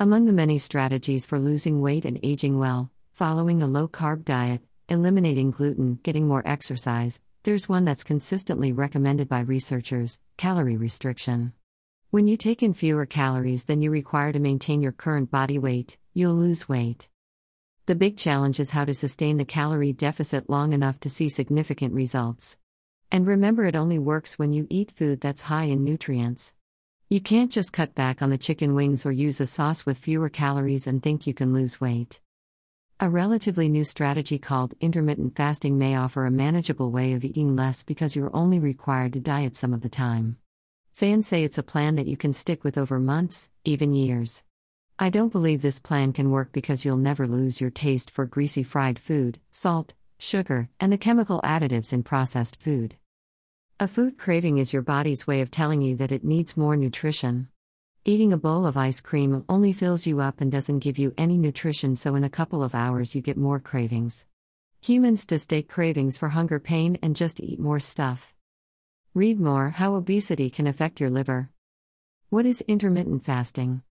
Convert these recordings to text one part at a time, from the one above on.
Among the many strategies for losing weight and aging well, following a low carb diet, eliminating gluten, getting more exercise, there's one that's consistently recommended by researchers calorie restriction. When you take in fewer calories than you require to maintain your current body weight, you'll lose weight. The big challenge is how to sustain the calorie deficit long enough to see significant results. And remember, it only works when you eat food that's high in nutrients. You can't just cut back on the chicken wings or use a sauce with fewer calories and think you can lose weight. A relatively new strategy called intermittent fasting may offer a manageable way of eating less because you're only required to diet some of the time. Fans say it's a plan that you can stick with over months, even years. I don't believe this plan can work because you'll never lose your taste for greasy fried food, salt, sugar, and the chemical additives in processed food. A food craving is your body's way of telling you that it needs more nutrition. Eating a bowl of ice cream only fills you up and doesn't give you any nutrition, so in a couple of hours you get more cravings. Humans mistake cravings for hunger pain and just eat more stuff. Read more How Obesity Can Affect Your Liver. What is intermittent fasting?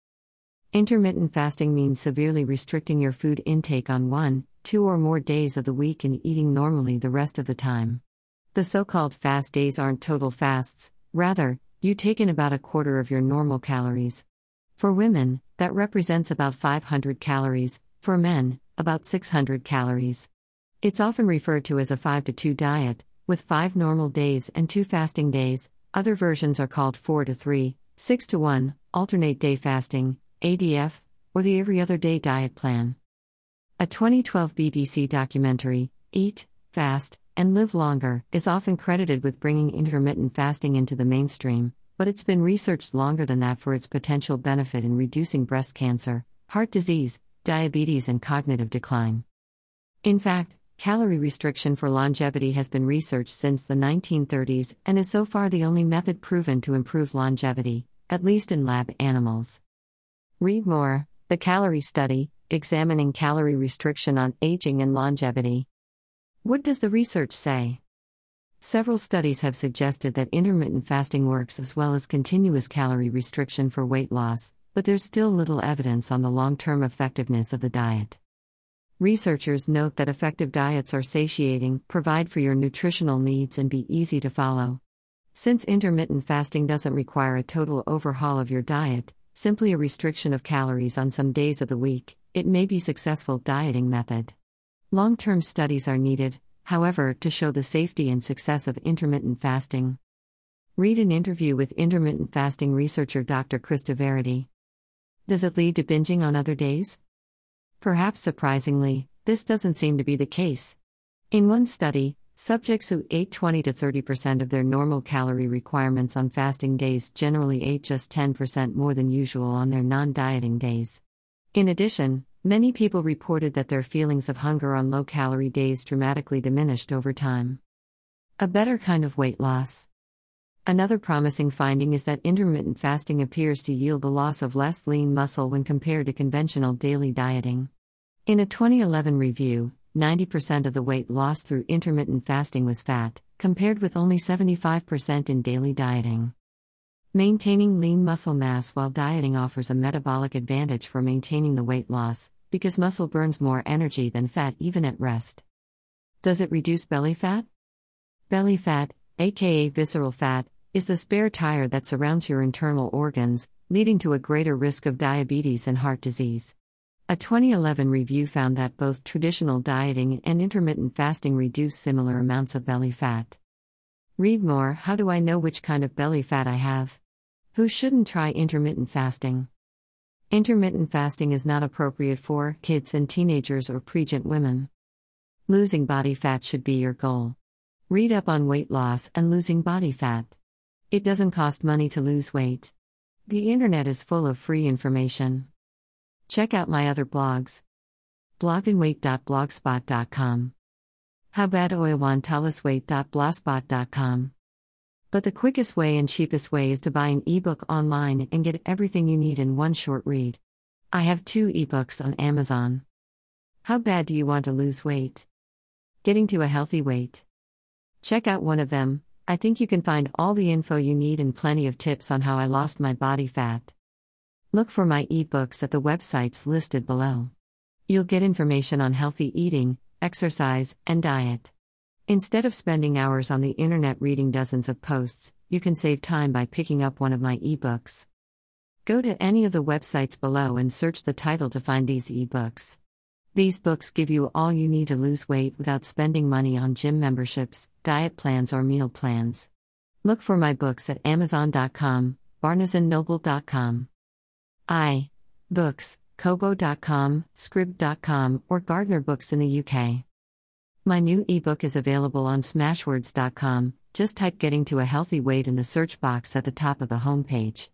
Intermittent fasting means severely restricting your food intake on one, two, or more days of the week and eating normally the rest of the time. The so called fast days aren't total fasts, rather, you take in about a quarter of your normal calories. For women, that represents about 500 calories, for men, about 600 calories. It's often referred to as a 5 to 2 diet, with 5 normal days and 2 fasting days. Other versions are called 4 to 3, 6 to 1, alternate day fasting, ADF, or the every other day diet plan. A 2012 BBC documentary, Eat, Fast, and Live Longer, is often credited with bringing intermittent fasting into the mainstream, but it's been researched longer than that for its potential benefit in reducing breast cancer, heart disease, diabetes, and cognitive decline. In fact, calorie restriction for longevity has been researched since the 1930s and is so far the only method proven to improve longevity, at least in lab animals. Read more The CALERIE Study, examining calorie restriction on aging and longevity. What does the research say? Several studies have suggested that intermittent fasting works as well as continuous calorie restriction for weight loss, but there's still little evidence on the long term effectiveness of the diet. Researchers note that effective diets are satiating, provide for your nutritional needs, and be easy to follow. Since intermittent fasting doesn't require a total overhaul of your diet, simply a restriction of calories on some days of the week, it may be a successful dieting method. Long-term studies are needed, however, to show the safety and success of intermittent fasting. Read an interview with intermittent fasting researcher Dr. Krista Varady. Does it lead to binging on other days? Perhaps surprisingly, this doesn't seem to be the case. In one study, Subjects who ate 20 to 30% of their normal calorie requirements on fasting days generally ate just 10% more than usual on their non dieting days. In addition, many people reported that their feelings of hunger on low calorie days dramatically diminished over time. A better kind of weight loss. Another promising finding is that intermittent fasting appears to yield the loss of less lean muscle when compared to conventional daily dieting. In a 2011 review, 90% of the weight lost through intermittent fasting was fat, compared with only 75% in daily dieting. Maintaining lean muscle mass while dieting offers a metabolic advantage for maintaining the weight loss, because muscle burns more energy than fat even at rest. Does it reduce belly fat? Belly fat, aka visceral fat, is the spare tire that surrounds your internal organs, leading to a greater risk of diabetes and heart disease. A 2011 review found that both traditional dieting and intermittent fasting reduce similar amounts of belly fat. Read more How do I know which kind of belly fat I have? Who shouldn't try intermittent fasting? Intermittent fasting is not appropriate for kids and teenagers or pregnant women. Losing body fat should be your goal. Read up on weight loss and losing body fat. It doesn't cost money to lose weight. The internet is full of free information. Check out my other blogs. bloggingweight.blogspot.com. How bad oiwantalasweight.blogspot.com. But the quickest way and cheapest way is to buy an ebook online and get everything you need in one short read. I have two ebooks on Amazon. How bad do you want to lose weight? Getting to a healthy weight. Check out one of them. I think you can find all the info you need and plenty of tips on how I lost my body fat. Look for my ebooks at the websites listed below. You'll get information on healthy eating, exercise, and diet. Instead of spending hours on the internet reading dozens of posts, you can save time by picking up one of my ebooks. Go to any of the websites below and search the title to find these ebooks. These books give you all you need to lose weight without spending money on gym memberships, diet plans, or meal plans. Look for my books at Amazon.com, BarnesandNoble.com. I. Books, Kobo.com, Scribd.com, or Gardner Books in the UK. My new ebook is available on Smashwords.com. Just type Getting to a Healthy Weight in the search box at the top of the homepage.